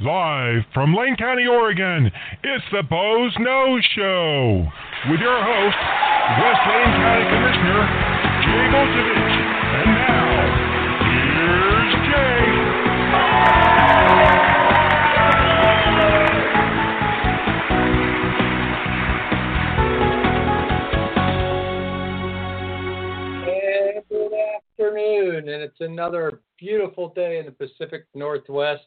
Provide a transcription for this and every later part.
Live from Lane County, Oregon, it's the Boze Noze Show with your host, West Lane County Commissioner Jay Bozievich. And now, here's Jay. Good afternoon, and it's another beautiful day in the Pacific Northwest.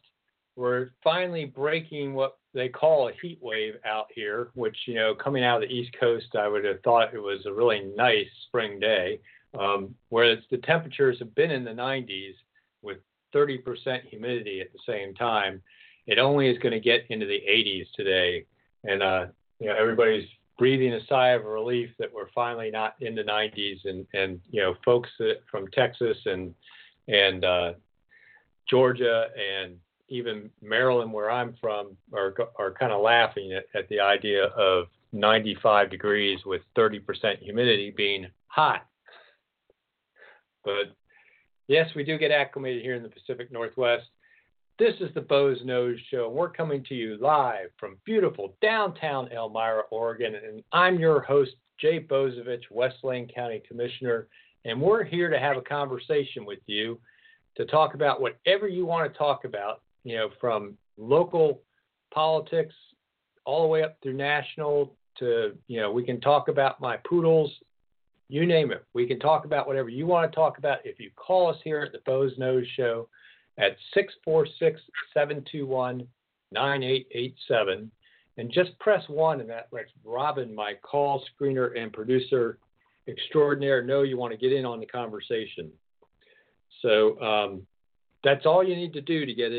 We're finally breaking what they call a heat wave out here, which, you know, coming out of the East Coast, I would have thought it was a really nice spring day. Um, whereas the temperatures have been in the 90s with 30% humidity at the same time, it only is going to get into the 80s today. And, uh, you know, everybody's breathing a sigh of relief that we're finally not in the 90s and and you know folks from Texas and and uh, Georgia and even Maryland where I'm from are are kind of laughing at, at the idea of 95 degrees with 30% humidity being hot. But yes, we do get acclimated here in the Pacific Northwest. This is the Boze Noze Show. and We're coming to you live from beautiful downtown Elmira, Oregon, and I'm your host, Jay Bozievich, West Lane County Commissioner, and we're here to have a conversation with you to talk about whatever you want to talk about, you know, from local politics all the way up through national to, you know, we can talk about my poodles, you name it. We can talk about whatever you want to talk about if you call us here at the Boze Noze Show at 646 721 9887. And just press one, and that lets Robin, my call screener and producer extraordinaire, know you want to get in on the conversation. So um, that's all you need to do to get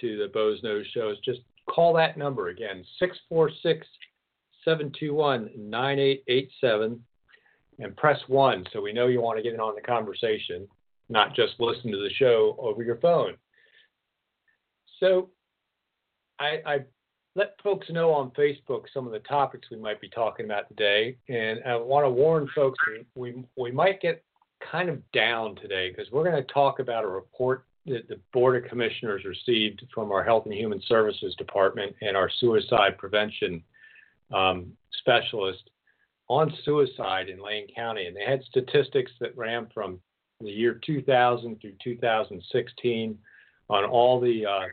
into the Boze Noze Show is just call that number again 646 721 9887 and press one so we know you want to get in on the conversation not just listen to the show over your phone. So I, I, let folks know on Facebook some of the topics we might be talking about today. And I want to warn folks we, we might get kind of down today because we're going to talk about a report that the Board of Commissioners received from our Health and Human Services Department and our suicide prevention um, specialist on suicide in Lane County. And they had statistics that ran from the year 2000 through 2016 on all the uh,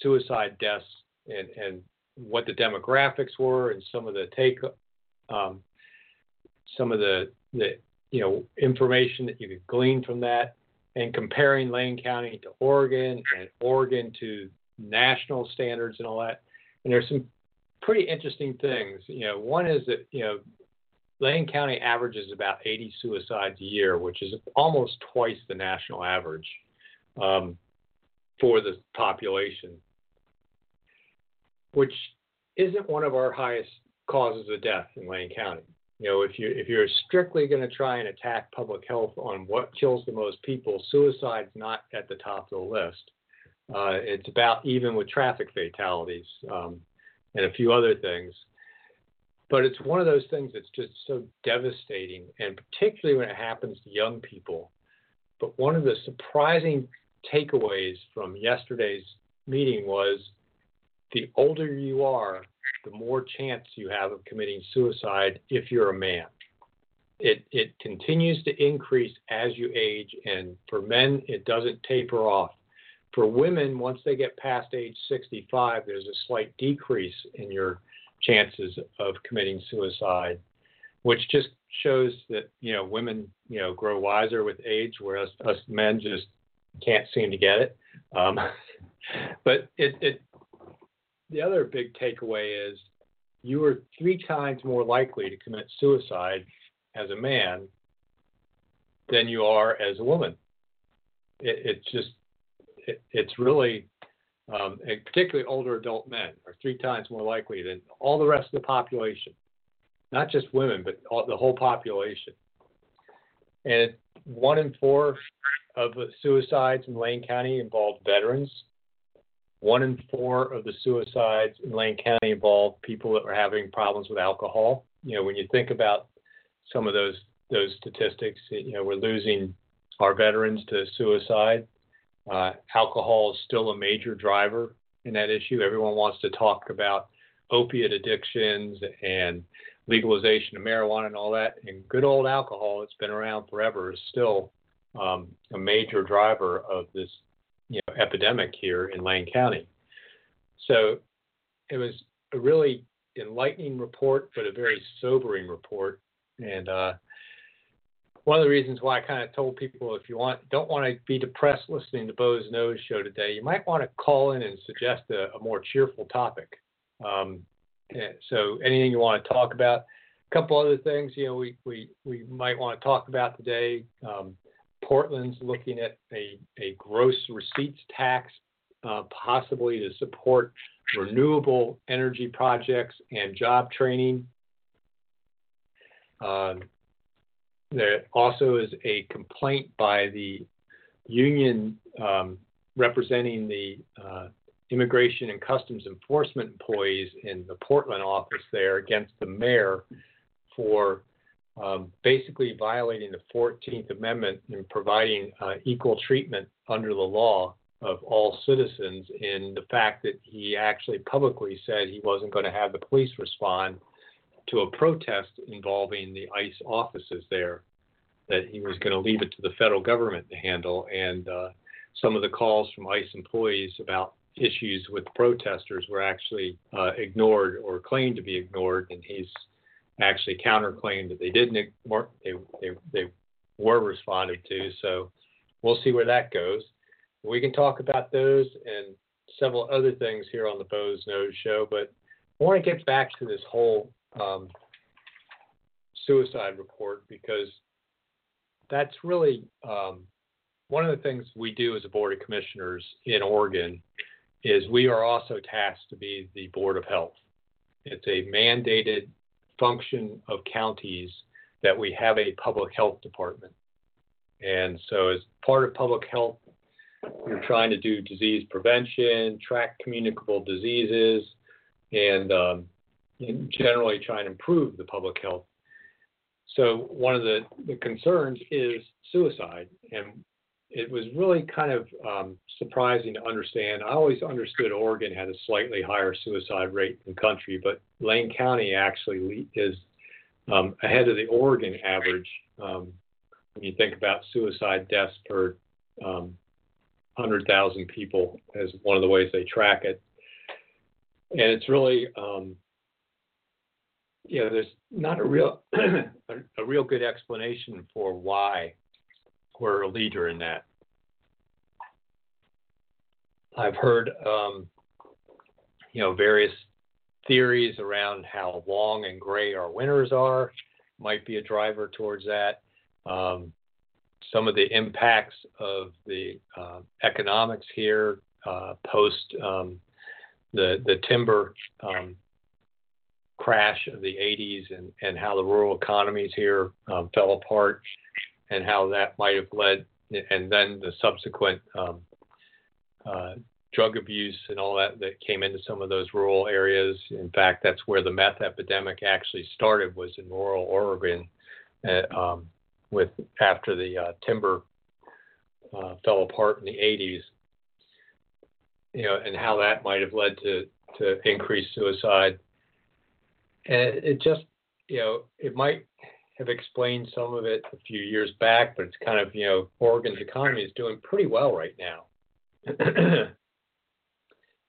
suicide deaths and, and what the demographics were and some of the take um, some of the, the you know information that you could glean from that and comparing Lane County to Oregon and Oregon to national standards and all that. And there's some pretty interesting things. You know, one is that you know Lane County averages about 80 suicides a year, which is almost twice the national average um, for the population, which isn't one of our highest causes of death in Lane County. You know, if you if you're strictly going to try and attack public health on what kills the most people, suicide's not at the top of the list. Uh, it's about even with traffic fatalities um, and a few other things but it's one of those things that's just so devastating, and particularly when it happens to young people. But one of the surprising takeaways from yesterday's meeting was the older you are, the more chance you have of committing suicide if you're a man. It, it continues to increase as you age, and for men, it doesn't taper off. For women, once they get past age 65, there's a slight decrease in your chances of committing suicide, which just shows that you know women you know grow wiser with age, whereas us men just can't seem to get it. Um, but it, it the other big takeaway is you are three times more likely to commit suicide as a man than you are as a woman. It, it's just it, it's really um, and particularly older adult men, are three times more likely than all the rest of the population. not just women, but all, the whole population. And one in four of the suicides in Lane County involved veterans. One in four of the suicides in Lane County involved people that were having problems with alcohol. You know, when you think about some of those those statistics, you know, we're losing our veterans to suicide. Uh, alcohol is still a major driver in that issue. Everyone wants to talk about opiate addictions and legalization of marijuana and all that. And good old alcohol, it's been around forever, is still um, a major driver of this epidemic here in Lane County. So it was a really enlightening report, but a very sobering report. And uh, one of the reasons why I kind of told people if you want don't want to be depressed listening to Boze Noze Show today, you might want to call in and suggest a, a more cheerful topic. Um, so anything you want to talk about. A couple other things, you know, we, we, we might want to talk about today. Um, Portland's looking at a, a gross receipts tax, uh, possibly to support renewable energy projects and job training. Um, there also is a complaint by the union um, representing the uh, Immigration and Customs Enforcement employees in the Portland office there against the mayor for um, basically violating the 14th Amendment and providing uh, equal treatment under the law of all citizens in the fact that he actually publicly said he wasn't going to have the police respond to a protest involving the ICE offices there, that he was going to leave it to the federal government to handle. And uh, some of the calls from ICE employees about issues with protesters were actually uh, ignored or claimed to be ignored, and he's actually counterclaimed that they didn't they, they, they were responded to. So we'll see where that goes. We can talk about those and several other things here on the Boze Noze Show, but I want to get back to this whole um, suicide report because that's really um, one of the things we do as a board of commissioners in Oregon is we are also tasked to be the board of health. It's a mandated function of counties that we have a public health department. And so, as part of public health, we're trying to do disease prevention, track communicable diseases, and, um, and generally try to improve the public health. So, one of the, the concerns is suicide. And it was really kind of um, surprising to understand. I always understood Oregon had a slightly higher suicide rate than country, but Lane County actually is um, ahead of the Oregon average um, when you think about suicide deaths per 100,000 um, people as one of the ways they track it. And it's really, um, know, there's not a real a real good explanation for why we're a leader in that. I've heard, um, you know, various theories around how long and gray our winters are might be a driver towards that. Um, some of the impacts of the uh, economics here uh, post um, the the timber um, crash of the 80s and, and how the rural economies here um, fell apart and how that might have led, and then the subsequent um, uh, drug abuse and all that that came into some of those rural areas. In fact, that's where the meth epidemic actually started was in rural Oregon, uh, um, with after the uh, timber uh, fell apart in the 80s. You know, and how that might have led to to increased suicide. And it, it just, you know, it might have explained some of it a few years back, but it's kind of, you know, Oregon's economy is doing pretty well right now.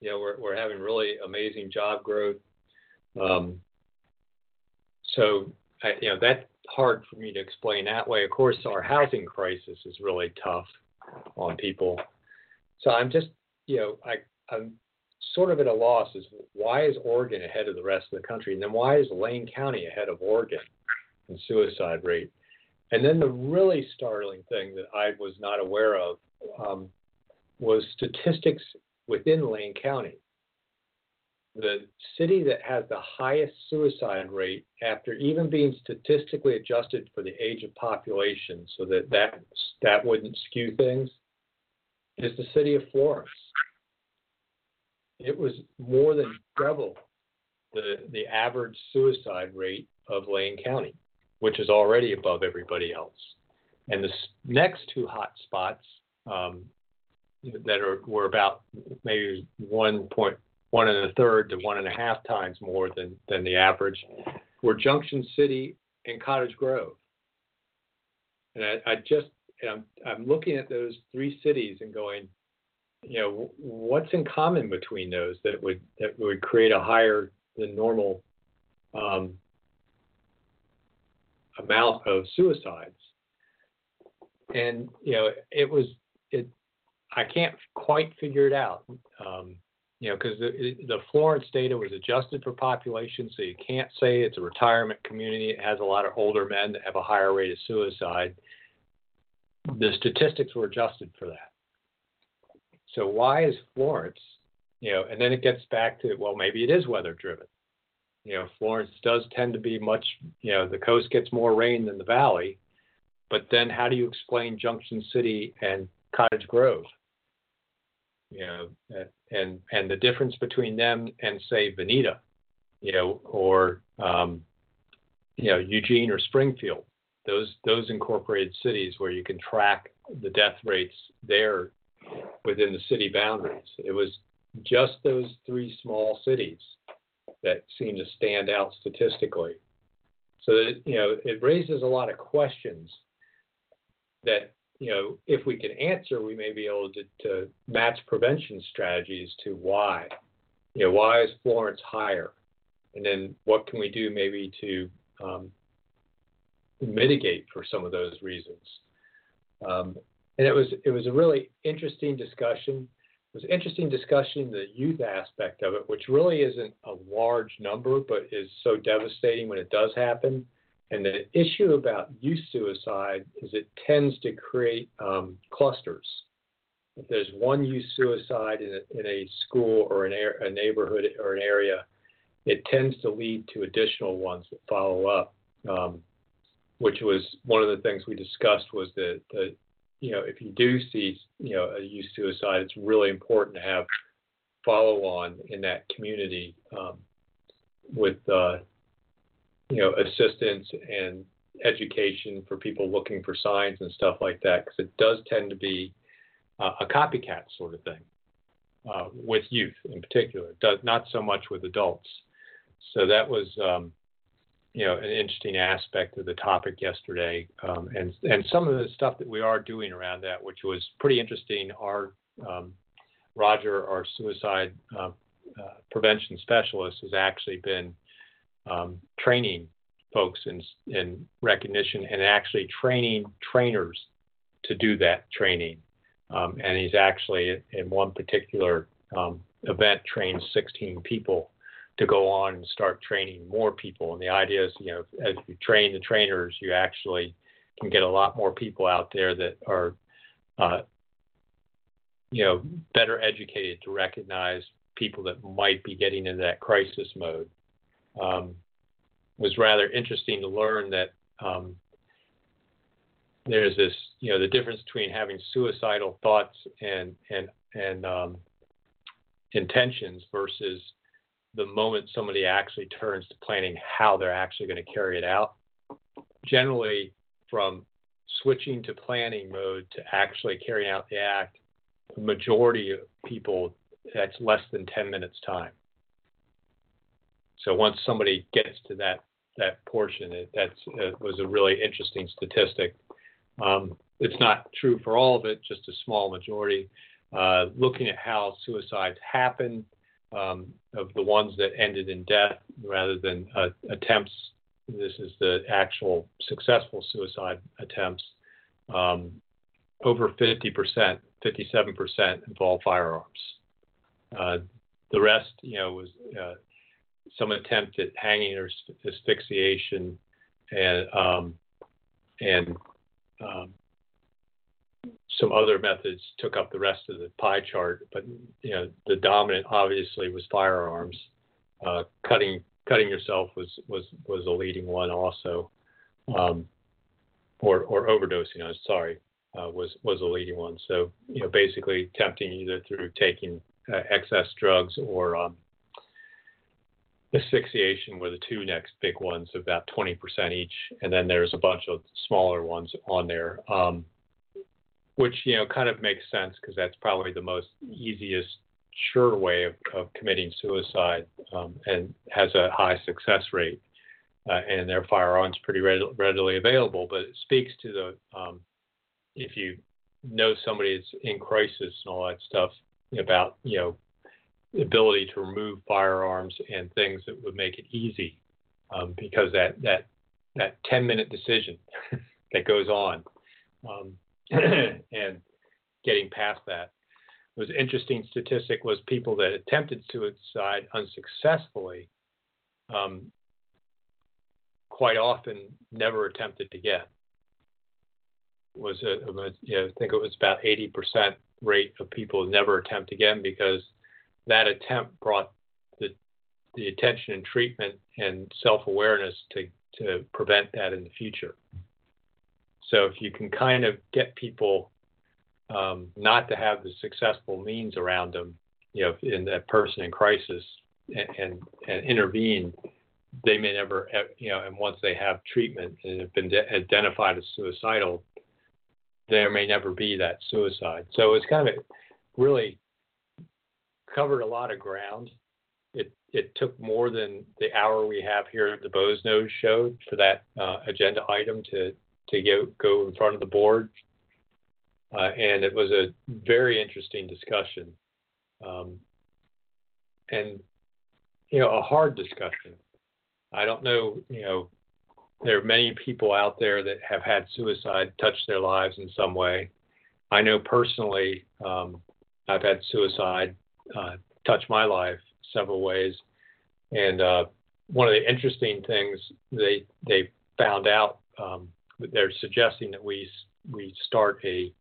you know, we're, we're having really amazing job growth. Um, so, I, you know, that's hard for me to explain that way. Of course, our housing crisis is really tough on people. So I'm just, you know, I, I'm sort of at a loss is why is Oregon ahead of the rest of the country? And then why is Lane County ahead of Oregon? Suicide rate. And then the really startling thing that I was not aware of um, was statistics within Lane County. the city that has the highest suicide rate after even being statistically adjusted for the age of population so that that, that wouldn't skew things is the city of Florence. It was more than double the, the average suicide rate of Lane County, which is already above everybody else. And the next two hot spots um, that are were about maybe one point one and a third to one and a half times more than than the average were Junction City and Cottage Grove. And I, I just I'm I'm looking at those three cities and going, you know, what's in common between those that would that would create a higher than normal um, amount of suicides. And you know, it was it. I can't quite figure it out. Um, you know, because the, the Florence data was adjusted for population, so you can't say it's a retirement community. It has a lot of older men that have a higher rate of suicide. The statistics were adjusted for that. So why is Florence, you know, and then it gets back to, well, maybe it is weather driven. You know, Florence does tend to be much, you know, the coast gets more rain than the valley. But then how do you explain Junction City and Cottage Grove? You know, and and the difference between them and say Veneta, you know, or um, you know Eugene or Springfield, those those incorporated cities where you can track the death rates there within the city boundaries. It was just those three small cities that seem to stand out statistically. So that you know, it raises a lot of questions that you know, if we can answer, we may be able to, to match prevention strategies to why. You know, why is Florence higher? And then what can we do maybe to um, mitigate for some of those reasons? Um, and it was it was a really interesting discussion. Was interesting discussion the youth aspect of it, which really isn't a large number, but is so devastating when it does happen. And the issue about youth suicide is it tends to create um, clusters. If there's one youth suicide in a, in a school or an a, a neighborhood or an area, it tends to lead to additional ones that follow up. Um, which was one of the things we discussed was that the you know, if you do see, you know, a youth suicide, it's really important to have follow on in that community um, with, uh, you know, assistance and education for people looking for signs and stuff like that, because it does tend to be uh, a copycat sort of thing uh, with youth in particular, does not so much with adults. So that was um, you know, an interesting aspect of the topic yesterday, um, and and some of the stuff that we are doing around that, which was pretty interesting. Our um, Roger, our suicide uh, uh, prevention specialist, has actually been um, training folks in in recognition and actually training trainers to do that training. Um, and he's actually in one particular um, event trained 16 people to go on and start training more people. And the idea is, you know, as you train the trainers, you actually can get a lot more people out there that are, uh, you know, better educated to recognize people that might be getting into that crisis mode. Um, it was rather interesting to learn that um, there's this, you know, the difference between having suicidal thoughts and and and um, intentions versus the moment somebody actually turns to planning how they're actually going to carry it out. Generally, from switching to planning mode to actually carrying out the act, the majority of people, that's less than 10 minutes time. So once somebody gets to that that portion, it that's it was a really interesting statistic. Um, it's not true for all of it, just a small majority. Uh, looking at how suicides happen, um, of the ones that ended in death rather than uh, attempts. This is the actual successful suicide attempts. Um, over 50%, 57% involve firearms. Uh, the rest, you know, was uh, some attempt at hanging or asphyxiation and um, and um, some other methods took up the rest of the pie chart, but you know the dominant obviously was firearms. uh, cutting cutting yourself was was was a leading one also, um, or or overdosing. I'm sorry, uh, was was a leading one. So you know, basically tempting either through taking uh, excess drugs or um, asphyxiation were the two next big ones, about 20% each, and then there's a bunch of smaller ones on there, um, which you know kind of makes sense because that's probably the most easiest, sure way of, of committing suicide um, and has a high success rate. Uh, and their firearms pretty readily available, but it speaks to the um, if you know somebody that's in crisis and all that stuff about you know ability to remove firearms and things that would make it easy um, because that that that 10 minute decision that goes on um, and getting past that was interesting statistic was people that attempted suicide unsuccessfully um, quite often never attempted again was, a, you know, I think it was about 80% rate of people never attempt again because that attempt brought the the attention and treatment and self awareness to to prevent that in the future. So if you can kind of get people um, not to have the successful means around them, you know, in that person in crisis, and, and, and intervene, they may never, you know, and once they have treatment and have been de- identified as suicidal, there may never be that suicide. So it's kind of really covered a lot of ground. It it took more than the hour we have here at the Boze Noze Show for that uh, agenda item to to go go in front of the board, uh, and it was a very interesting discussion, um, and you know a hard discussion. I don't know, you know, there are many people out there that have had suicide touch their lives in some way. I know personally, um, I've had suicide uh, touch my life several ways. And uh, one of the interesting things they they found out um, they're suggesting that we we start a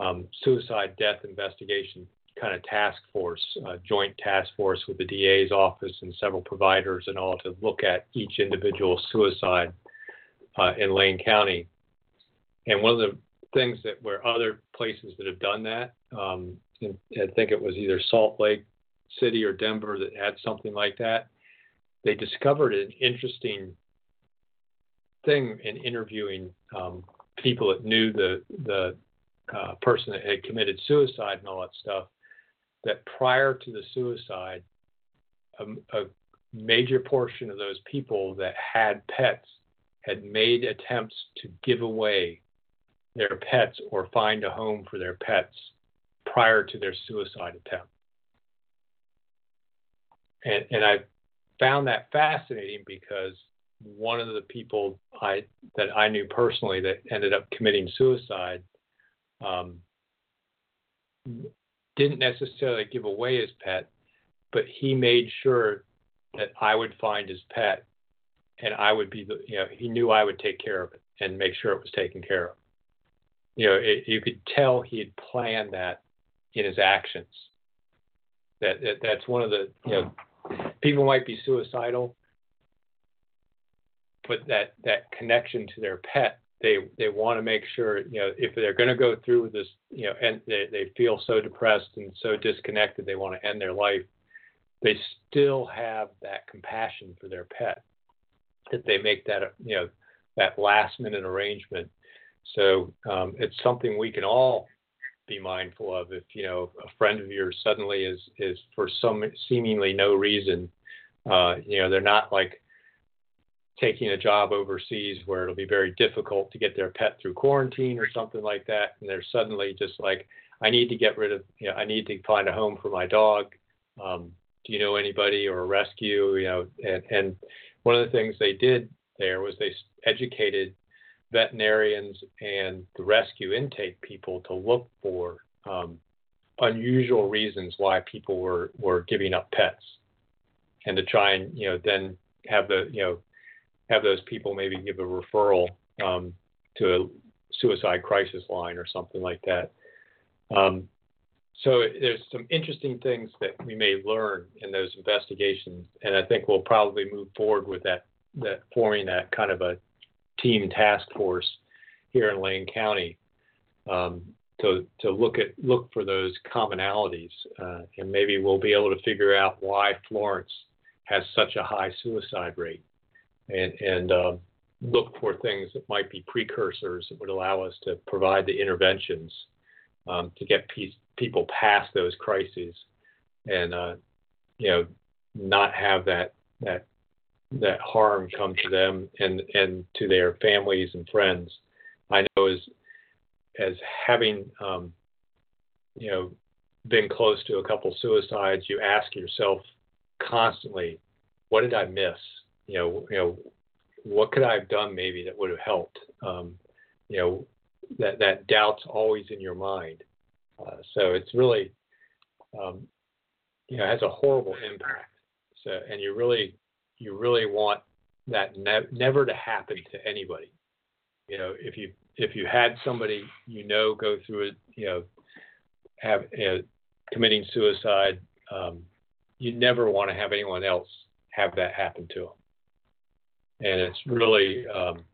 um, suicide death investigation kind of task force, uh, joint task force with the DA's office and several providers and all to look at each individual suicide uh, in Lane County. And one of the things that where other places that have done that, um, I think it was either Salt Lake City or Denver that had something like that. They discovered an interesting thing in interviewing um, people that knew the the uh, person that had committed suicide and all that stuff. That prior to the suicide, a, a major portion of those people that had pets had made attempts to give away their pets or find a home for their pets prior to their suicide attempt. And, and I found that fascinating because one of the people I that I knew personally that ended up committing suicide um, didn't necessarily give away his pet, but he made sure that I would find his pet, and I would be the you know he knew I would take care of it and make sure it was taken care of. You know, it, you could tell he had planned that in his actions. That, that that's one of the you know people might be suicidal, but that that connection to their pet, they they want to make sure you know if they're going to go through with this, you know, and they they feel so depressed and so disconnected, they want to end their life. They still have that compassion for their pet that they make that you know that last minute arrangement. So um, it's something we can all be mindful of if you know a friend of yours suddenly is is for some seemingly no reason uh, you know they're not like taking a job overseas where it'll be very difficult to get their pet through quarantine or something like that and they're suddenly just like i need to get rid of you know i need to find a home for my dog. Um, do you know anybody or a rescue? You know and, and one of the things they did there was they educated veterinarians and the rescue intake people to look for um, unusual reasons why people were, were giving up pets and to try and you know then have the you know have those people maybe give a referral um, to a suicide crisis line or something like that. Um, so there's some interesting things that we may learn in those investigations, and I think we'll probably move forward with that, that forming that kind of a team task force here in Lane County um, to to look at look for those commonalities, uh, and maybe we'll be able to figure out why Florence has such a high suicide rate, and and uh, look for things that might be precursors that would allow us to provide the interventions um, to get peace, people past those crises and uh, you know not have that that that harm come to them and and to their families and friends. I know as as having um, you know been close to a couple suicides, you ask yourself constantly, what did I miss? You know, you know, what could I have done maybe that would have helped? Um, you know, that that doubt's always in your mind. Uh, so it's really, um, you know, has a horrible impact. So, and you really, you really want that ne- never to happen to anybody. You know, if you if you had somebody you know go through it, you know, have uh, committing suicide, um, you never want to have anyone else have that happen to them. And it's really, um,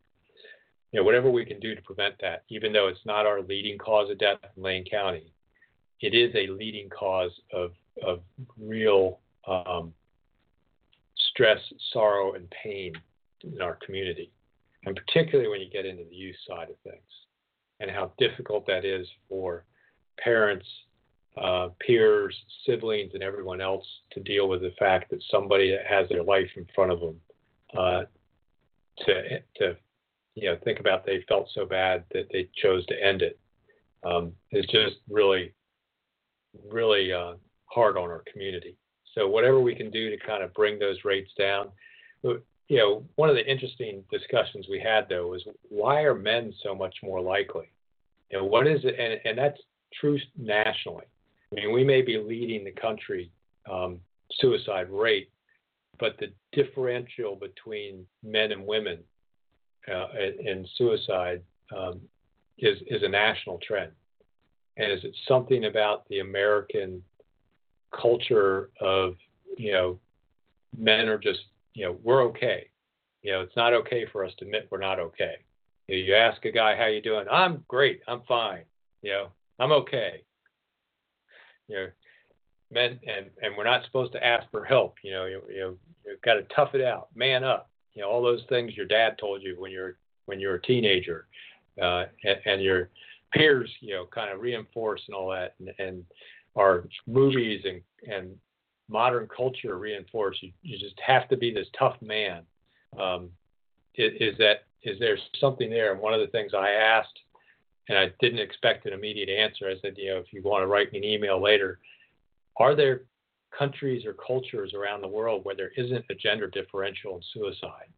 you know, whatever we can do to prevent that, even though it's not our leading cause of death in Lane County, it is a leading cause of, of real um, stress, sorrow, and pain in our community, and particularly when you get into the youth side of things, and how difficult that is for parents, uh, peers, siblings, and everyone else to deal with the fact that somebody that has their life in front of them uh, to to you know think about they felt so bad that they chose to end it um, is just really really uh, hard on our community. So whatever we can do to kind of bring those rates down. You know, one of the interesting discussions we had though was why are men so much more likely? Know, what is it? And, and that's true nationally. I mean, we may be leading the country um, suicide rate, but the differential between men and women uh, in suicide um, is is a national trend. And is it something about the American culture of, you know, men are just, you know, we're okay. You know, it's not okay for us to admit we're not okay. You, know, you ask a guy, how you doing? I'm great. I'm fine. You know, I'm okay. You know, men and and we're not supposed to ask for help. You know, you you you've got to tough it out, man up. You know, all those things your dad told you when you're when you're a teenager, uh, and, and you're peers, you know, kind of reinforce and all that, and, and our movies and and modern culture reinforce. You, you just have to be this tough man. Um, is, is that is there something there? And one of the things I asked, and I didn't expect an immediate answer. I said, you know, if you want to write me an email later, are there countries or cultures around the world where there isn't a gender differential in suicide?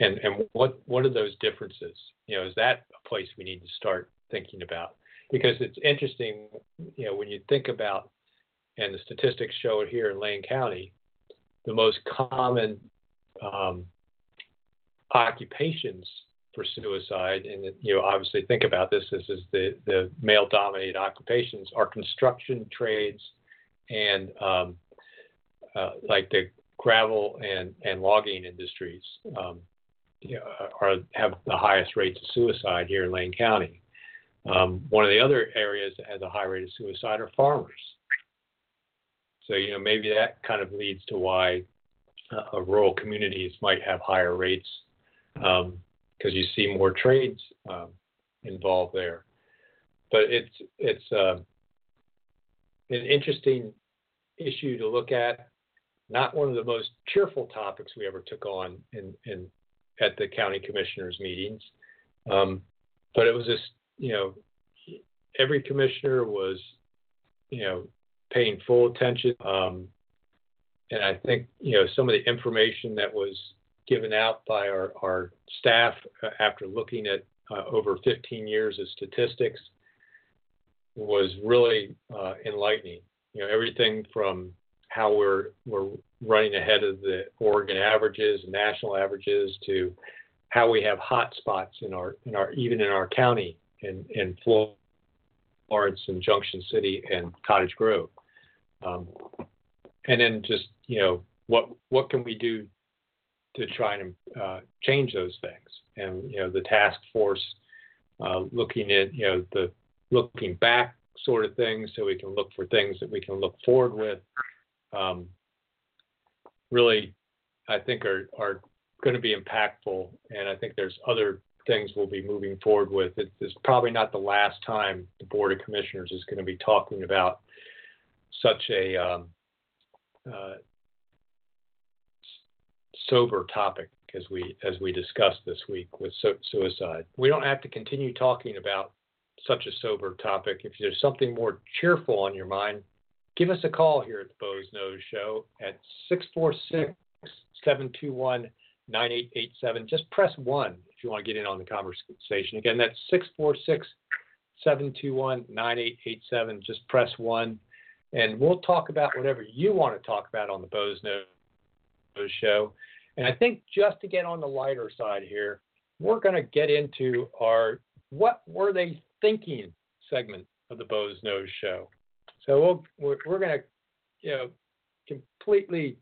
and and what what are those differences? You know, is that a place we need to start thinking about? Because it's interesting, you know, when you think about, and the statistics show it here in Lane County, the most common um, occupations for suicide, and you know, obviously think about this. This is the the male-dominated occupations are construction trades, and um, uh, like the gravel and and logging industries. Um, are have the highest rates of suicide here in Lane County. Um, one of the other areas that has a high rate of suicide are farmers. So you know maybe that kind of leads to why uh, rural communities might have higher rates because you see more trades um, involved there. But it's it's uh, an interesting issue to look at. Not one of the most cheerful topics we ever took on in, in at the county commissioners meetings. Um, but it was just, you know, every commissioner was, you know, paying full attention. Um, and I think, you know, some of the information that was given out by our, our staff uh, after looking at uh, over 15 years of statistics was really uh, enlightening. You know, everything from how we're we're running ahead of the Oregon averages, national averages, to how we have hot spots in our in our even in our county in in Florence and Junction City and Cottage Grove. Um, and then just you know what what can we do to try and uh, change those things? And you know the task force uh, looking at you know the looking back sort of things, so we can look for things that we can look forward with. Um, really, I think are are going to be impactful, and I think there's other things we'll be moving forward with. It's probably not the last time the Board of Commissioners is going to be talking about such a um, uh, sober topic as we as we discussed this week with su- suicide. We don't have to continue talking about such a sober topic. If there's something more cheerful on your mind, give us a call here at the Boze Noze Show at 646 721 9887. Just press 1 if you want to get in on the conversation. Again, that's 646 721 9887. Just press 1 and we'll talk about whatever you want to talk about on the Boze Noze Show. And I think just to get on the lighter side here, we're going to get into our what were they thinking segment of the Boze Noze Show. So we'll, we're, we're going to, you know, completely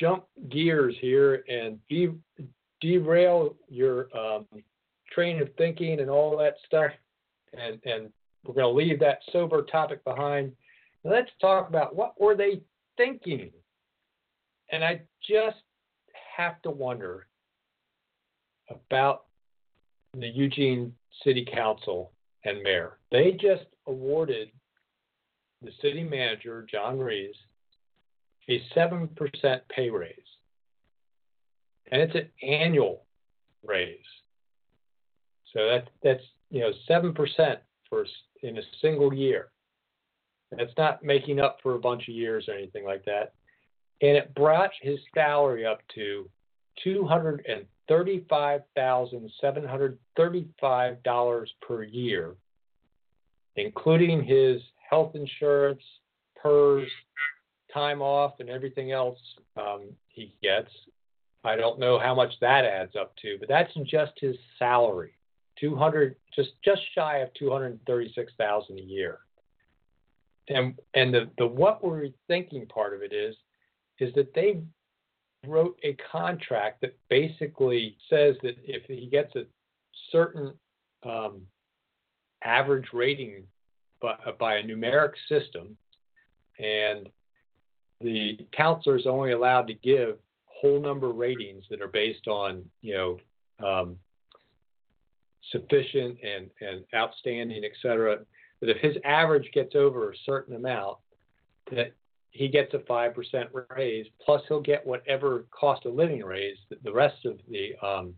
jump gears here and de- derail your um, train of thinking and all that stuff, and and we're going to leave that sober topic behind. Let's talk about what were they thinking. And I just have to wonder about the Eugene City Council and mayor. They just awarded the city manager, Jon Ruiz, a 7% pay raise. And it's an annual raise. So that, that's, you know, 7% for in a single year. That's not making up for a bunch of years or anything like that. And it brought his salary up to $235,735 per year, including his health insurance, PERS, time off, and everything else um, he gets. I don't know how much that adds up to, but that's just his salary. 200 just just shy of 236,000 a year. And and the the what we're thinking part of it is is that they wrote a contract that basically says that if he gets a certain um, average rating by, by a numeric system, and the counselor is only allowed to give whole number ratings that are based on you know um, sufficient and, and outstanding, et cetera, that if his average gets over a certain amount, that he gets a 5% raise, plus he'll get whatever cost of living raise that the rest of the um,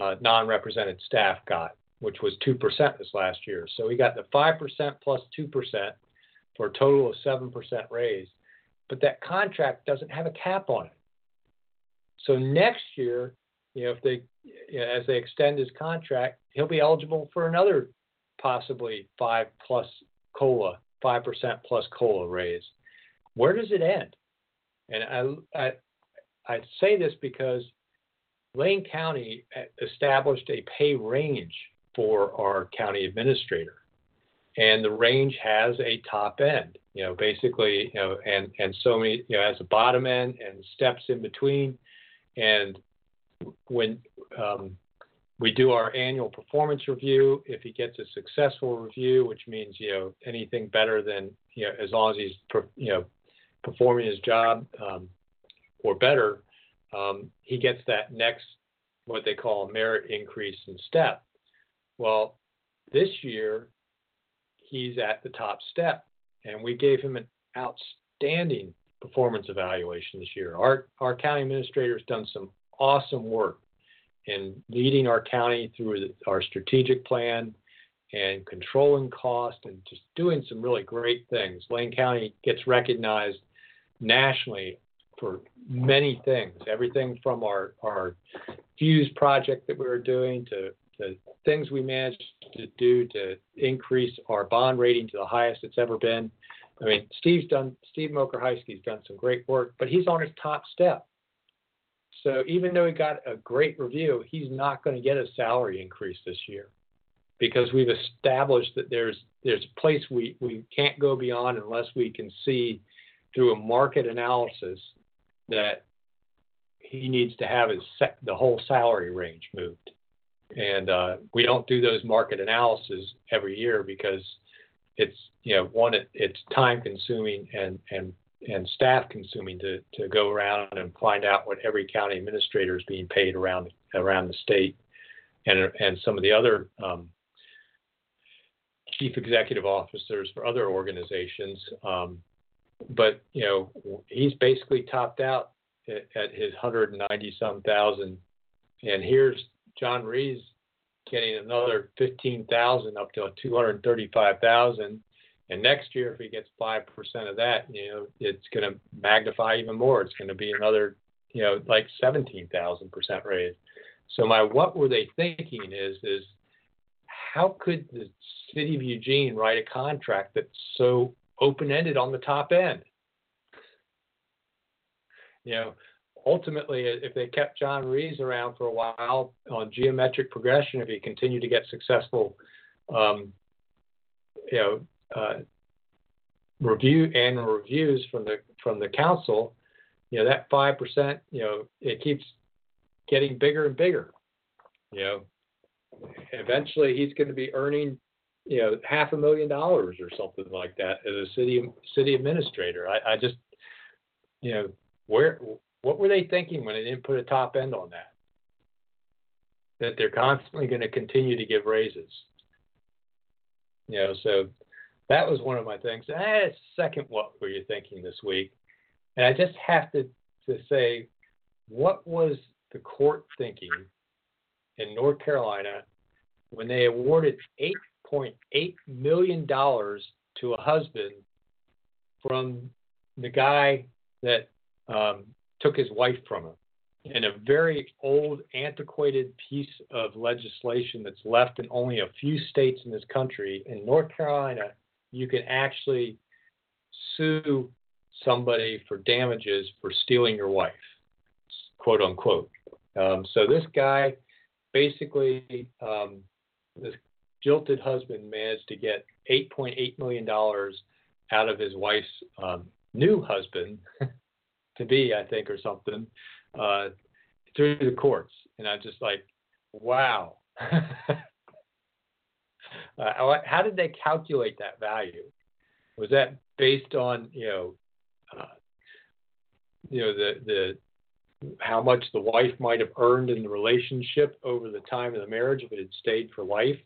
uh, non represented staff got, which was 2% this last year. So he got the 5% plus 2% for a total of 7% raise. But that contract doesn't have a cap on it. So next year, you know, if they, you know, as they extend his contract, he'll be eligible for another possibly five plus cola, five percent plus cola raise. Where does it end? And I, I, I say this because Lane County established a pay range for our county administrator, and the range has a top end. You know, basically, you know, and and so many, you know, as a bottom end and steps in between, and when um, we do our annual performance review, if he gets a successful review, which means you know anything better than you know as long as he's you know performing his job um, or better, um, he gets that next what they call merit increase in step. Well, this year he's at the top step, and we gave him an outstanding performance evaluation this year. Our our county administrator has done some awesome work in leading our county through our strategic plan and controlling cost and just doing some really great things. Lane County gets recognized nationally for many things, everything from our, our Fuse project that we were doing to the things we managed to do to increase our bond rating to the highest it's ever been. I mean, Steve's done, Steve Mokrohisky's done some great work, but he's on his top step. So even though he got a great review, he's not going to get a salary increase this year. because we've established that there's there's a place we, we can't go beyond unless we can see through a market analysis that he needs to have his the whole salary range moved. And uh, we don't do those market analyses every year because it's you know one it, it's time consuming and and and staff consuming to to go around and find out what every county administrator is being paid around around the state and and some of the other um, chief executive officers for other organizations. Um, but you know he's basically topped out at, at his 190 some thousand, and here's Jon Ruiz getting another 15,000 up to 235,000. And next year, if he gets five percent of that, you know, it's going to magnify even more. It's going to be another, you know, like 17,000 percent raise. So my what were they thinking is is how could the city of Eugene write a contract that's so open ended on the top end? You know, ultimately, if they kept Jon Ruiz around for a while on geometric progression, if he continued to get successful, um, you know, uh, review annual reviews from the from the council, you know, that five percent, you know, it keeps getting bigger and bigger. You know, eventually he's going to be earning, you know, half a million dollars or something like that as a city city administrator. I, I just, you know, where what were they thinking when they didn't put a top end on that? That they're constantly going to continue to give raises. You know, so that was one of my things. And second, what were you thinking this week? And I just have to, to say, what was the court thinking in North Carolina when they awarded $8.8 million to a husband from the guy that um, took his wife from him. In a very old, antiquated piece of legislation that's left in only a few states in this country, in North Carolina, you can actually sue somebody for damages for stealing your wife, quote unquote. Um, so this guy basically, um, this jilted husband managed to get $8.8 million out of his wife's um, new husband to be, I think, or something, uh, through the courts. And I'm just like, wow. uh, how did they calculate that value? Was that based on you know, uh, you know the the how much the wife might have earned in the relationship over the time of the marriage if it had stayed for life?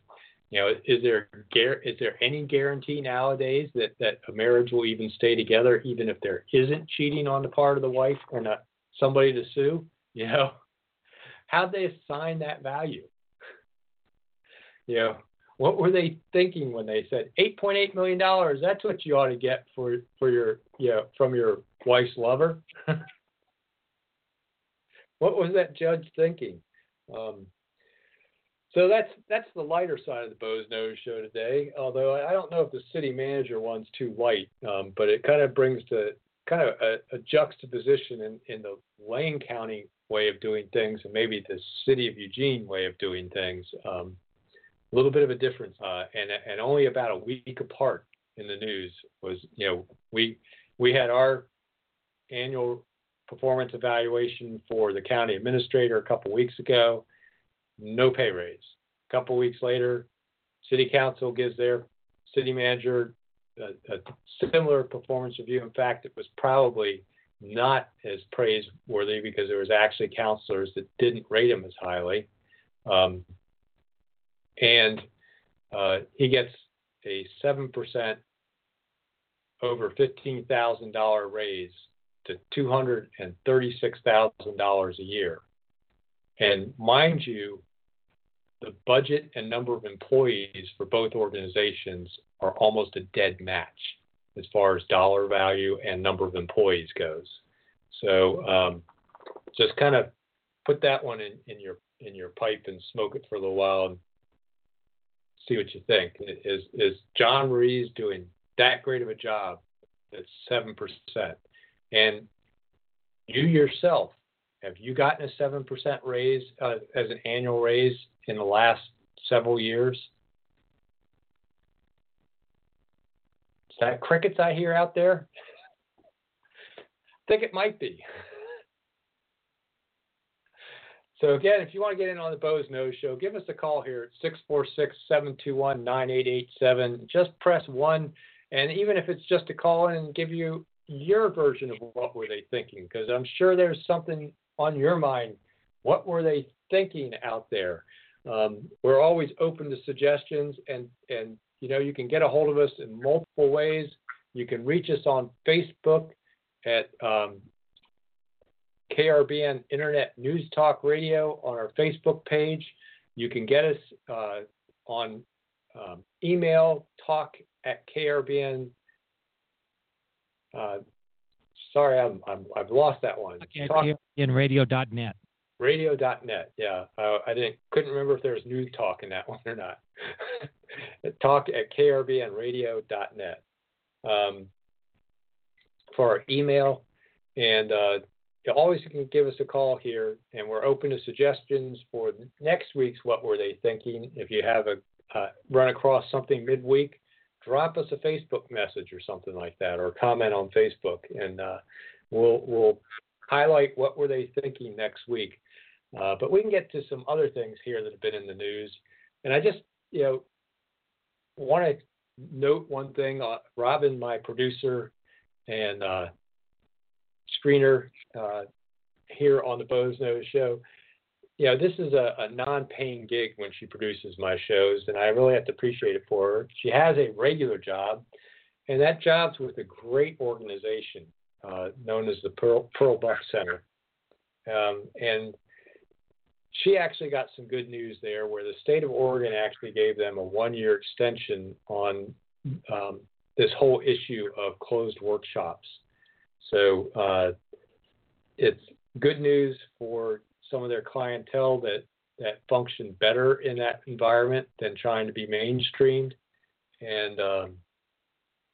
You know, is there is there any guarantee nowadays that that a marriage will even stay together even if there isn't cheating on the part of the wife or not somebody to sue? You know, how'd they assign that value? You know, what were they thinking when they said eight point eight million dollars? That's what you ought to get for for your you know from your wife's lover. what was that judge thinking? Um, so that's that's the lighter side of the Boze Noze show today. Although I don't know if the city manager one's too light, um, but it kind of brings to kind of a, a juxtaposition in, in the Lane County way of doing things and maybe the city of Eugene way of doing things. Um, a little bit of a difference, uh, and and only about a week apart in the news was you know we we had our annual performance evaluation for the county administrator a couple weeks ago no pay raise. A couple weeks later, city council gives their city manager a, a, similar performance review. In fact, it was probably not as praiseworthy because there was actually councilors that didn't rate him as highly. Um, and uh, he gets a 7% over $15,000 raise to $236,000 a year. And mind you, the budget and number of employees for both organizations are almost a dead match as far as dollar value and number of employees goes. So um, just kind of put that one in, in your in your pipe and smoke it for a little while and see what you think. Is is Jon Ruiz doing that great of a job? That's seven percent, and you yourself have you gotten a 7% raise uh, as an annual raise in the last several years? Is that crickets I hear out there? I think it might be. So again, if you want to get in on the Boze Noze Show, give us a call here at 646-721-9887. Just press one, and even if it's just a call in and give you your version of what were they thinking, because I'm sure there's something on your mind. What were they thinking out there? Um, we're always open to suggestions, and and you know you can get a hold of us in multiple ways. You can reach us on Facebook at um, KRBN Internet News Talk Radio on our Facebook page. You can get us uh, on um, email talk at KRBN. Uh, sorry, I'm, I'm, I've lost that one. Okay, talk, KRBNradio.net. Radio.net. Yeah, uh, I didn't couldn't remember if there was news talk in that one or not. talk at KRBNradio.net um, for our email and uh, you always can give us a call here, and we're open to suggestions for next week's What Were They Thinking. If you have a uh, run across something midweek, drop us a Facebook message or something like that, or comment on Facebook, and uh, we'll we'll highlight what were they thinking next week. Uh, but we can get to some other things here that have been in the news, and I just you know want to note one thing. Uh, Robin, my producer, and uh, screener uh, here on the Boze Noze Show. You know, this is a, a non-paying gig when she produces my shows, and I really have to appreciate it for her. She has a regular job, and that job's with a great organization uh, known as the Pearl, Pearl Buck Center. Um, and she actually got some good news there where the state of Oregon actually gave them a one year extension on um, this whole issue of closed workshops. So uh, it's good news for some of their clientele that that function better in that environment than trying to be mainstreamed, and um,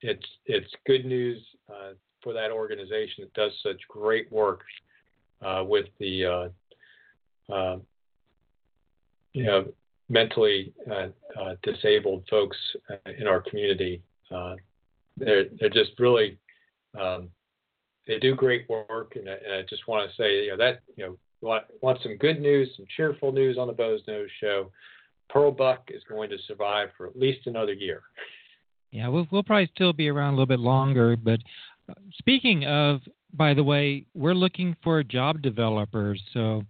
it's it's good news uh, for that organization that does such great work uh, with the uh, uh you know mentally uh, uh, disabled folks in our community. they're they're just really um, they do great work, and, and I just want to say, you know, that you know, want, want some good news, some cheerful news on the Boze Noze Show. Pearl Buck is going to survive for at least another year. Yeah, we'll, we'll probably still be around a little bit longer. But uh, speaking of, by the way, we're looking for job developers. So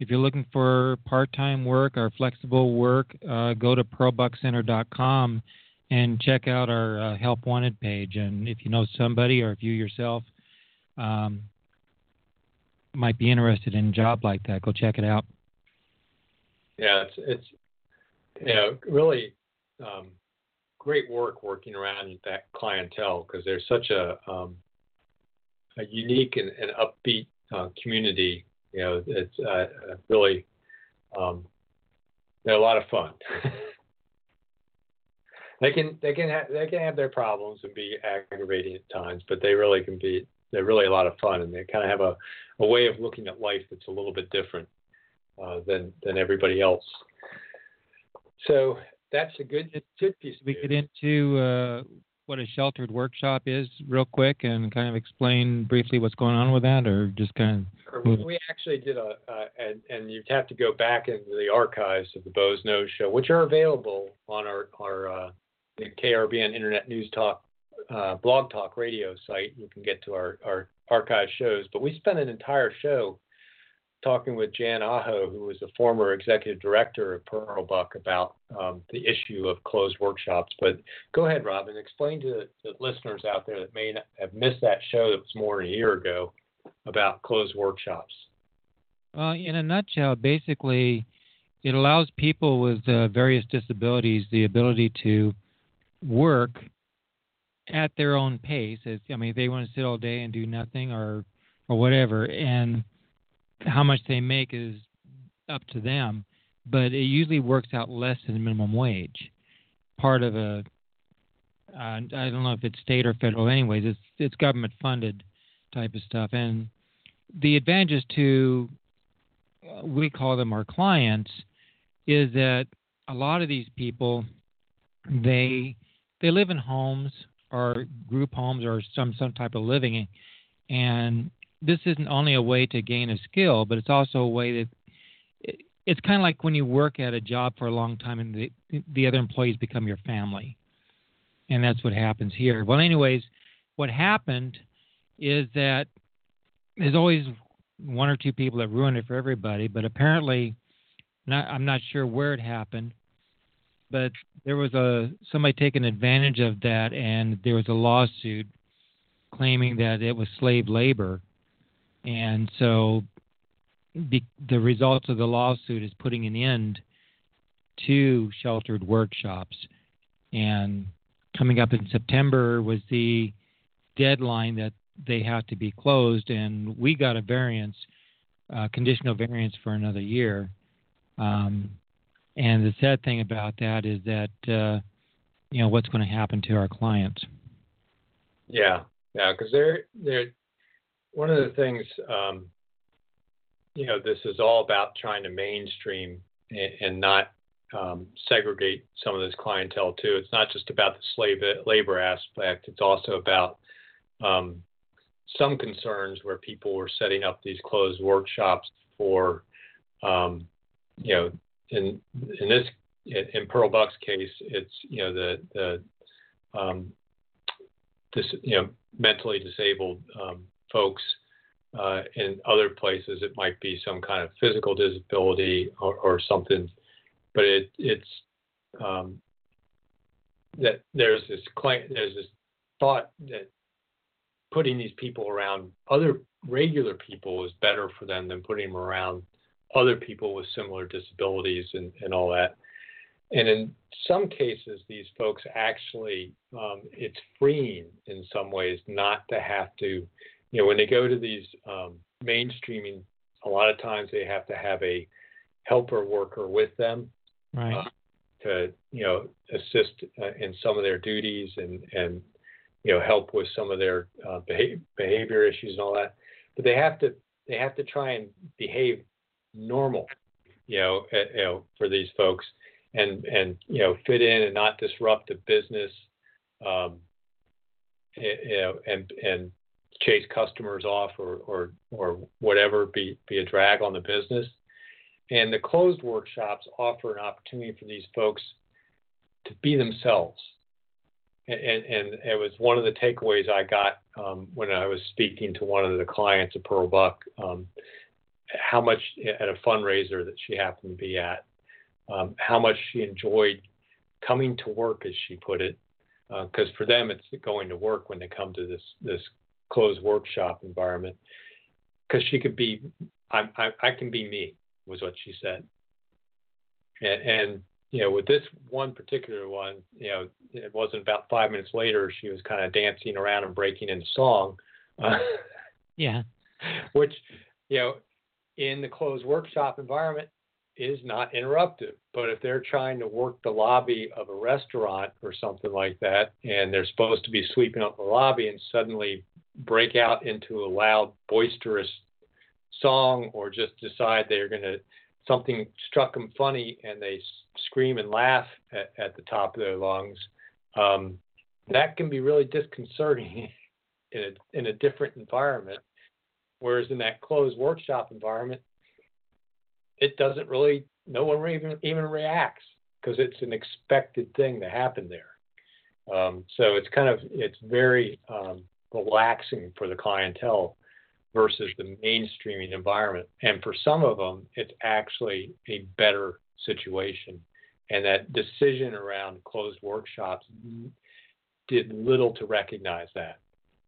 if you're looking for part-time work or flexible work, uh, go to pearlbuckcenter.com and check out our uh, help wanted page. And if you know somebody or if you yourself um, might be interested in a job like that, go check it out. Yeah, it's it's you know really um, great work working around that clientele because there's such a um, a unique and, and upbeat uh, community. You know, it's uh, really um, they're a lot of fun. they can they can have they can have their problems and be aggravating at times, but they really can be they're really a lot of fun, and they kind of have a, a way of looking at life that's a little bit different uh, than than everybody else. So that's a good good piece. We get into uh, what a sheltered workshop is real quick and kind of explain briefly what's going on with that, or just kind of. We actually did a, uh, and and you'd have to go back into the archives of the Boze Noze Show, which are available on our our uh, KRBN Internet News Talk uh, Blog Talk radio site, you can get to our, our archive shows. But we spent an entire show talking with Jan Aho, who was a former executive director of Pearl Buck, about um, the issue of closed workshops. But go ahead, Robin, explain to the listeners out there that may have missed that show that was more than a year ago about closed workshops. Well, in a nutshell, basically, it allows people with uh, various disabilities the ability to work at their own pace. As, I mean, they want to sit all day and do nothing or or whatever, and how much they make is up to them. But it usually works out less than minimum wage. Part of a uh, I don't know if it's state or federal. Anyways, it's it's government funded type of stuff, and the advantages to uh, we call them our clients is that a lot of these people they they live in homes are group homes or some some type of living, and this isn't only a way to gain a skill, but it's also a way that it, it's kind of like when you work at a job for a long time and the the other employees become your family, and that's what happens here. Well, anyways, what happened is that there's always one or two people that ruin it for everybody, but apparently, not, I'm not sure where it happened, but there was a somebody taking advantage of that, and there was a lawsuit claiming that it was slave labor, and so the, the results of the lawsuit is putting an end to sheltered workshops, and coming up in September was the deadline that they have to be closed, and we got a variance, conditional variance for another year. Um, and the sad thing about that is that uh, you know what's going to happen to our clients. Yeah, yeah, because they're they're one of the things. Um, you know, this is all about trying to mainstream and, and not um, segregate some of this clientele too. It's not just about the slave labor aspect. It's also about um, some concerns where people were setting up these closed workshops for, um, you know, in in this in Pearl Buck's case, it's you know the the um, this you know mentally disabled um, folks. Uh, in other places, it might be some kind of physical disability or, or something, but it, it's um, that there's this claim, there's this thought that putting these people around other regular people is better for them than putting them around other people with similar disabilities and, and all that. And in some cases, these folks actually, um, it's freeing in some ways not to have to, you know, when they go to these um, mainstreaming, a lot of times they have to have a helper worker with them. Right. Uh, to you know assist uh, in some of their duties and and you know help with some of their uh, behavior, behavior issues and all that. But they have to they have to try and behave normal, you know, uh, you know, for these folks, and and you know, fit in and not disrupt the business, um, you know, and and chase customers off or or or whatever, be be a drag on the business. And the closed workshops offer an opportunity for these folks to be themselves and, and it was one of the takeaways I got um, when I was speaking to one of the clients of Pearl Buck, um, how much at a fundraiser that she happened to be at, um, how much she enjoyed coming to work, as she put it, because uh, for them it's going to work when they come to this this closed workshop environment, because she could be, I, I, I can be me, was what she said, and, and you know, with this one particular one, you know, it wasn't about five minutes later she was kind of dancing around and breaking into song. Uh, yeah. Which, you know, in the closed workshop environment is not interruptive. But if they're trying to work the lobby of a restaurant or something like that, and they're supposed to be sweeping up the lobby and suddenly break out into a loud, boisterous song or just decide they're going to something struck them funny and they scream and laugh at, at the top of their lungs, um, that can be really disconcerting in a, in a different environment. Whereas in that closed workshop environment, it doesn't really, no one even, even reacts because it's an expected thing to happen there. Um, so it's kind of, it's very um, relaxing for the clientele versus the mainstreaming environment. And for some of them, it's actually a better situation. And that decision around closed workshops did little to recognize that.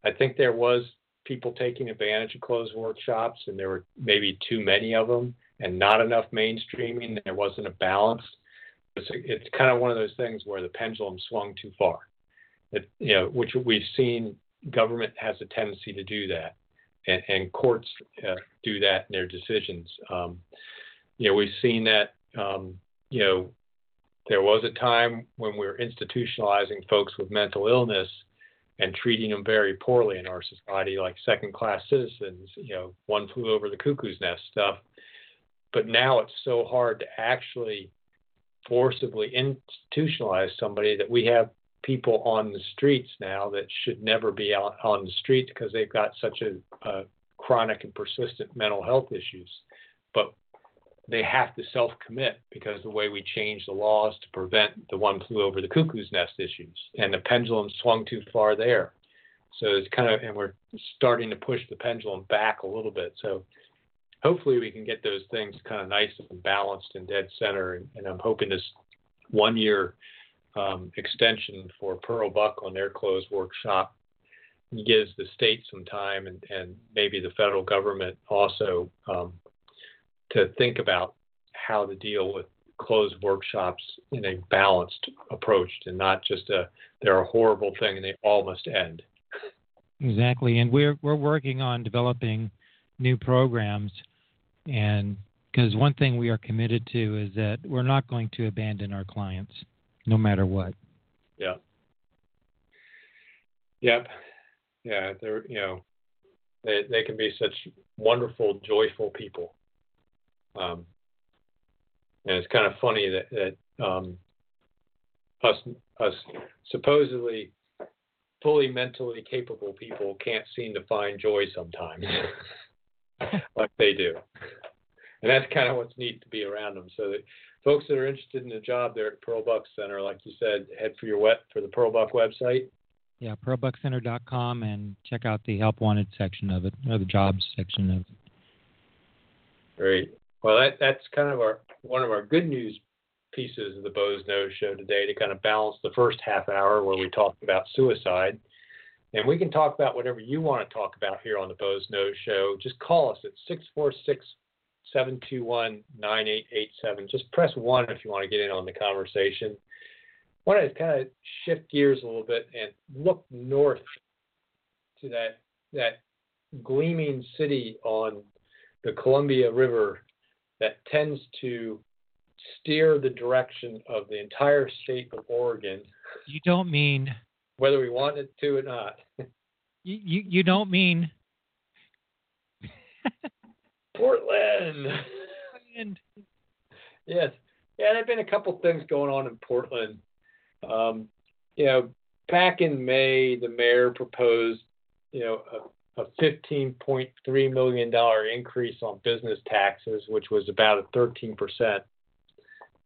I think there was people taking advantage of closed workshops, and there were maybe too many of them, and not enough mainstreaming. There wasn't a balance. It's, it's kind of one of those things where the pendulum swung too far. It, you know, which we've seen government has a tendency to do that and, and courts uh, do that in their decisions. Um, you know, we've seen that. Um, you know, there was a time when we were institutionalizing folks with mental illness and treating them very poorly in our society, like second-class citizens. You know, one flew over the cuckoo's nest stuff. But now it's so hard to actually forcibly institutionalize somebody that we have people on the streets now that should never be out on the streets because they've got such a, a chronic and persistent mental health issues. But they have to self commit because the way we changed the laws to prevent the one flew over the cuckoo's nest issues, and the pendulum swung too far there. So it's kind of, and we're starting to push the pendulum back a little bit. So hopefully we can get those things kind of nice and balanced and dead center. And, and I'm hoping this one year um, extension for Pearl Buck on their closed workshop gives the state some time and, and maybe the federal government also um, to think about how to deal with closed workshops in a balanced approach and not just a they're a horrible thing and they all must end. Exactly, and we're we're working on developing new programs, and because one thing we are committed to is that we're not going to abandon our clients, no matter what. Yeah. Yep. Yeah, they're you know, they they can be such wonderful, joyful people. Um, and it's kind of funny that, that um, us us supposedly fully mentally capable people can't seem to find joy sometimes, like they do. And that's kind of what's neat to be around them. So that folks that are interested in a job there at Pearl Buck Center, like you said, head for your web for the Pearl Buck website. Yeah, pearlbuckcenter.com and check out the help wanted section of it or the jobs section of it. Great. Well, that, that's kind of our one of our good news pieces of the Boze Noze show today to kind of balance the first half hour where we talked about suicide. And we can talk about whatever you want to talk about here on the Boze Noze show. Just call us at 646 721 9887. Just press one if you want to get in on the conversation. I want to kind of shift gears a little bit and look north to that that gleaming city on the Columbia River that tends to steer the direction of the entire state of Oregon. You don't mean whether we want it to or not. You you, you don't mean Portland. Portland. Yes. Yeah, there've been a couple things going on in Portland. Um, you know, back in May, the mayor proposed, you know, a a $15.3 million increase on business taxes, which was about a 13%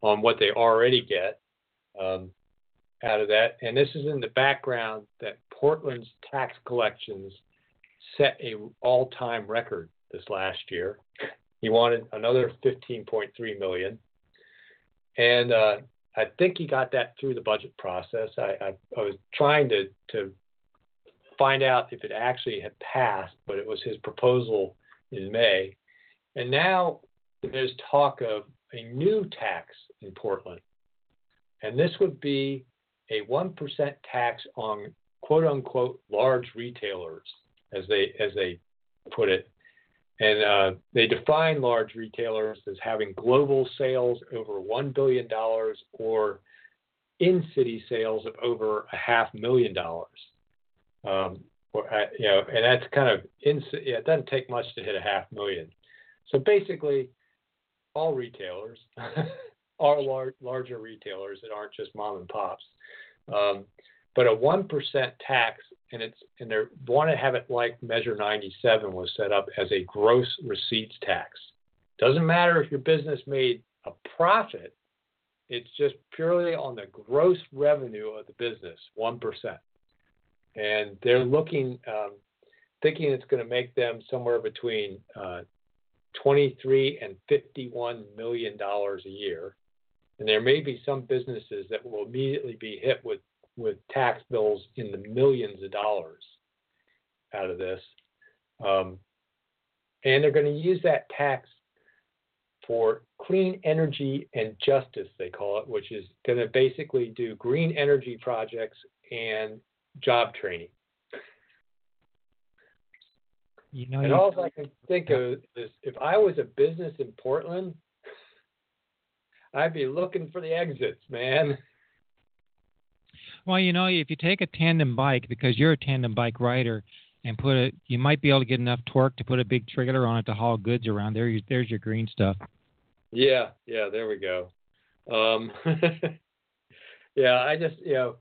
on what they already get um, out of that. And this is in the background that Portland's tax collections set a all-time record this last year. He wanted another 15.3 million, and uh, I think he got that through the budget process. I, I, I was trying to to find out if it actually had passed, but it was his proposal in May. And now there's talk of a new tax in Portland. And this would be a 1% tax on quote unquote large retailers, as they, as they put it. And uh, they define large retailers as having global sales over $1 billion or in city sales of over a half million dollars. Um, or, uh, you know, and that's kind of ins- yeah, it doesn't take much to hit a half million. So basically, all retailers are large, larger retailers that aren't just mom and pops. Um, but a one percent tax, and it's and they want to have it like Measure 97 was set up as a gross receipts tax. Doesn't matter if your business made a profit; it's just purely on the gross revenue of the business, one percent and they're looking, um, thinking it's going to make them somewhere between uh, 23 and 51 million dollars a year. And there may be some businesses that will immediately be hit with with tax bills in the millions of dollars out of this. Um, and they're going to use that tax for clean energy and justice, they call it, which is going to basically do green energy projects and job training. You know, and you, all I can think of is if I was a business in Portland, I'd be looking for the exits, man. Well, you know, if you take a tandem bike because you're a tandem bike rider and put it, you might be able to get enough torque to put a big trailer on it to haul goods around. There, there's your green stuff. Yeah, yeah, there we go. Um, yeah, I just, you know,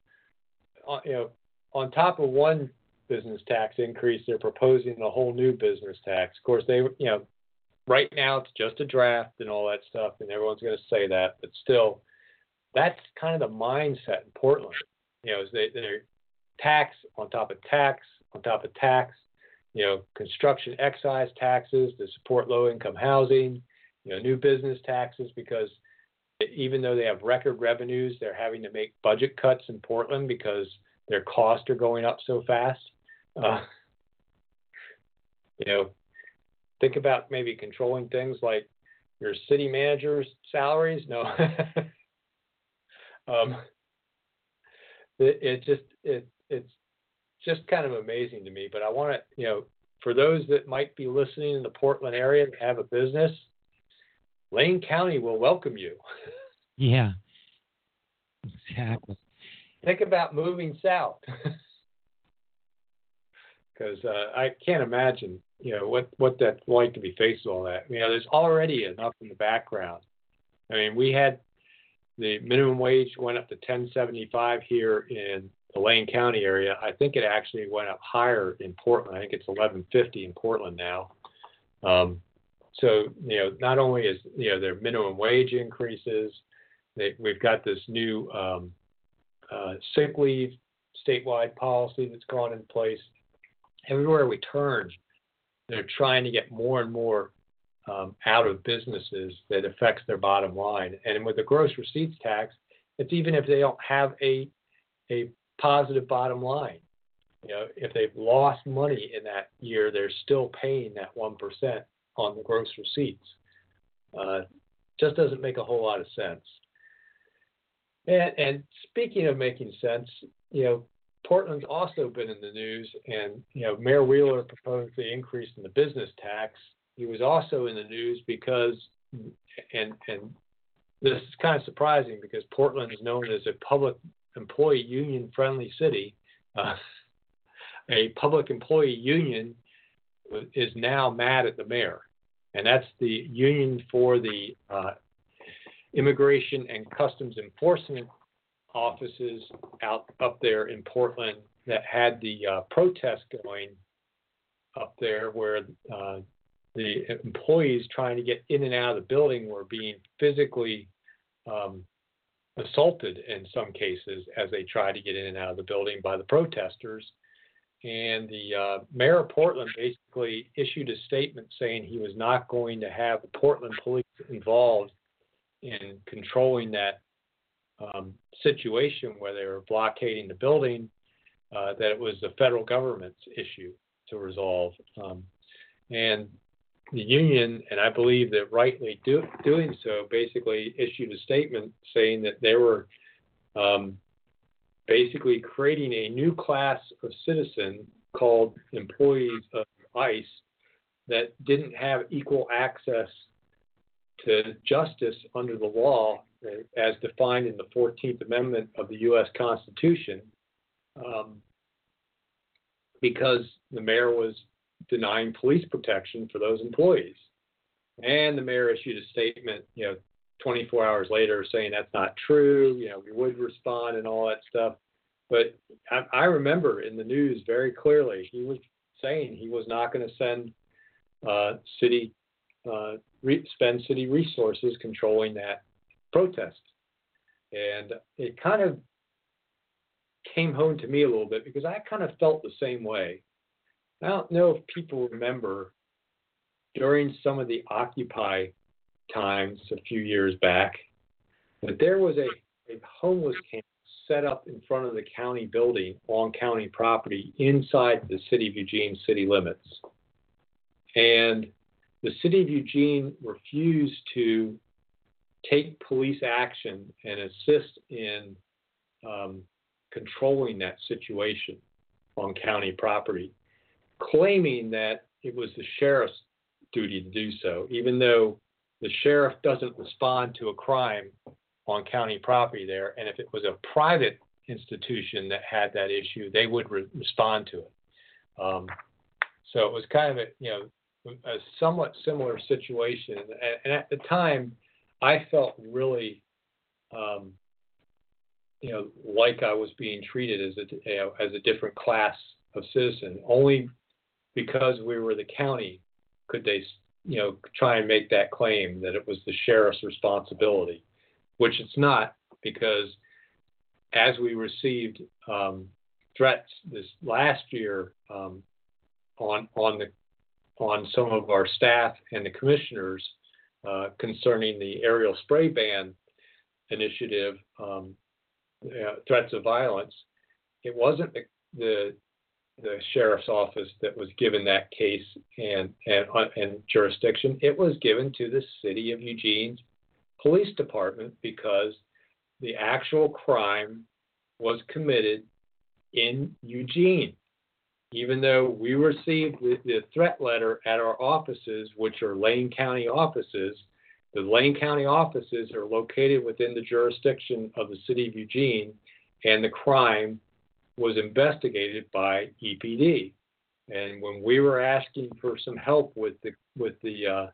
uh, you know, on top of one business tax increase, they're proposing a whole new business tax. Of course, they, you know, right now it's just a draft and all that stuff, and everyone's going to say that, but still, that's kind of the mindset in Portland. You know, is they, they're tax on top of tax on top of tax. You know, construction excise taxes to support low-income housing. You know, new business taxes because even though they have record revenues, they're having to make budget cuts in Portland because their costs are going up so fast. Uh, you know, think about maybe controlling things like your city manager's salaries. No, um, it, it just it it's just kind of amazing to me. But I want to you know for those that might be listening in the Portland area and have a business, Lane County will welcome you. Yeah, exactly. Think about moving south. Because uh, I can't imagine, you know, what what that's like to be faced with all that. You know, there's already enough in the background. I mean, we had the minimum wage went up to 1075 here in the Lane County area. I think it actually went up higher in Portland. I think it's 1150 in Portland now. Um, so you know, not only is you know their minimum wage increases, they, we've got this new um, uh, sick leave statewide policy that's gone in place. Everywhere we turn, they're trying to get more and more um, out of businesses that affects their bottom line. And with the gross receipts tax, it's even if they don't have a a positive bottom line. You know, if they've lost money in that year, they're still paying that one percent on the gross receipts. Uh, just doesn't make a whole lot of sense. And, and speaking of making sense, you know, Portland's also been in the news, and you know, Mayor Wheeler proposed the increase in the business tax. He was also in the news because, and and this is kind of surprising because Portland is known as a public employee union friendly city. Uh, a public employee union is now mad at the mayor, and that's the union for the uh, immigration and customs enforcement offices out up there in Portland that had the uh, protest going up there where uh, the employees trying to get in and out of the building were being physically um, assaulted in some cases as they tried to get in and out of the building by the protesters. And the uh, mayor of Portland basically issued a statement saying he was not going to have the Portland police involved in controlling that um, situation where they were blockading the building, uh, that it was the federal government's issue to resolve. Um, and the union, and I believe that rightly do, doing so, basically issued a statement saying that they were um, basically creating a new class of citizen called employees of ICE that didn't have equal access to justice under the law as defined in the 14th Amendment of the U.S. Constitution um, because the mayor was denying police protection for those employees. And the mayor issued a statement, you know, 24 hours later saying that's not true, you know, we would respond and all that stuff. But I, I remember in the news very clearly, he was saying he was not going to send uh, city uh, re- spend city resources controlling that protest. And it kind of came home to me a little bit because I kind of felt the same way. I don't know if people remember during some of the Occupy times a few years back that there was a, a homeless camp set up in front of the county building on county property inside the city of Eugene city limits. And the city of Eugene refused to take police action and assist in um, controlling that situation on county property, claiming that it was the sheriff's duty to do so, even though the sheriff doesn't respond to a crime on county property there. And if it was a private institution that had that issue, they would re- respond to it. Um, so it was kind of a, you know, a somewhat similar situation. And, at the time, I felt really um, you know, like I was being treated as a you know, as a different class of citizen. Only because we were the county could they, you know, try and make that claim that it was the sheriff's responsibility, which it's not because as we received um, threats this last year um, on on the on some of our staff and the commissioners uh, concerning the aerial spray ban initiative, um, uh, threats of violence. It wasn't the, the, the sheriff's office that was given that case and and uh, and jurisdiction. It was given to the city of Eugene's police department because the actual crime was committed in Eugene. Even though we received the, the threat letter at our offices, which are Lane County offices, the Lane County offices are located within the jurisdiction of the city of Eugene, and the crime was investigated by EPD. And when we were asking for some help with the with the uh,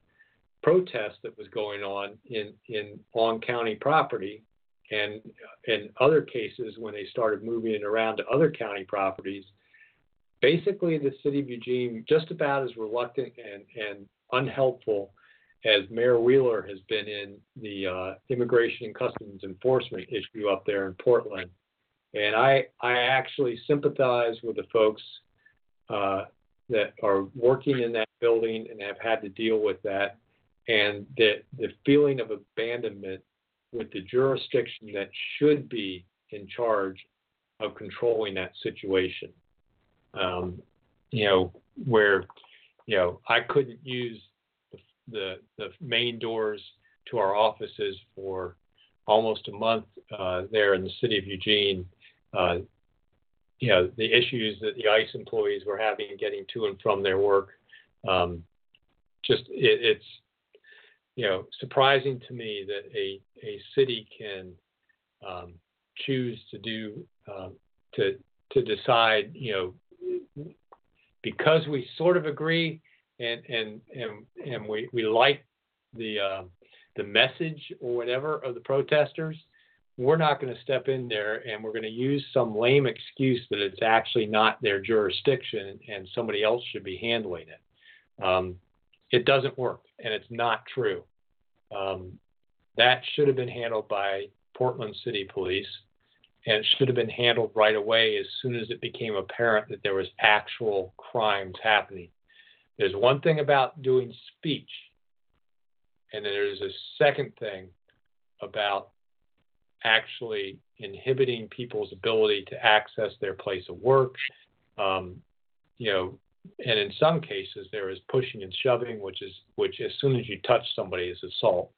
protest that was going on in in on county property, and in other cases when they started moving it around to other county properties, basically the city of Eugene just about as reluctant and and unhelpful as Mayor Wheeler has been in the uh, immigration and customs enforcement issue up there in Portland. And I, I actually sympathize with the folks uh, that are working in that building and have had to deal with that. And the, the feeling of abandonment with the jurisdiction that should be in charge of controlling that situation. Um, you know, where, you know, I couldn't use the the main doors to our offices for almost a month uh, there in the city of Eugene. Uh, you know the issues that the ICE employees were having getting to and from their work. Um, just it, it's you know surprising to me that a a city can um, choose to do um, to to decide you know because we sort of agree and and and and we we like the uh, the message or whatever of the protesters, we're not going to step in there and we're going to use some lame excuse that it's actually not their jurisdiction and somebody else should be handling it. Um, it doesn't work, and it's not true. Um, that should have been handled by Portland City Police, and should have been handled right away as soon as it became apparent that there was actual crimes happening. There's one thing about doing speech, and then there's a second thing about actually inhibiting people's ability to access their place of work. Um, you know, and in some cases there is pushing and shoving, which is which as soon as you touch somebody is assault.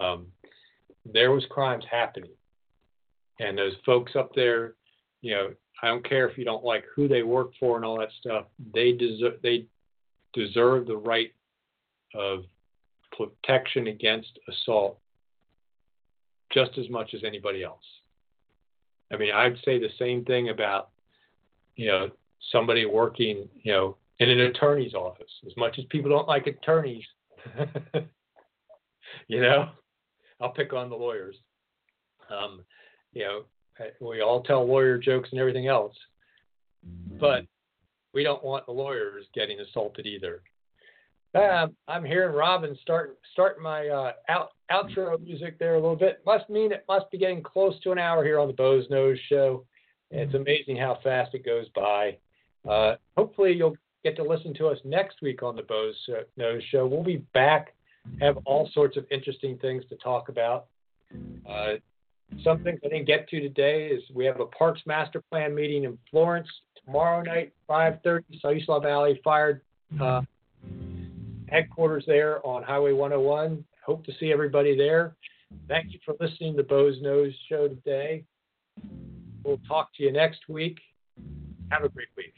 Um, there was crimes happening, and those folks up there, you know, I don't care if you don't like who they work for and all that stuff. They deserve they deserve the right of protection against assault just as much as anybody else. I mean, I'd say the same thing about, you know, somebody working, you know, in an attorney's office. As much as people don't like attorneys, you know, I'll pick on the lawyers. Um, you know, we all tell lawyer jokes and everything else, but we don't want the lawyers getting assaulted either. Uh, I'm hearing Robin start start my uh, out, outro music there a little bit. Must mean it must be getting close to an hour here on the Boze Noze Show. It's amazing how fast it goes by. Uh, hopefully, you'll get to listen to us next week on the Boze Noze Show. We'll be back, have all sorts of interesting things to talk about. Some things I didn't get to today is we have a Parks Master Plan meeting in Florence tomorrow night, 5:30, Siuslaw Valley Fire uh, headquarters there on Highway 101. Hope to see everybody there. Thank you for listening to Boze Noze Show today. We'll talk to you next week. Have a great week.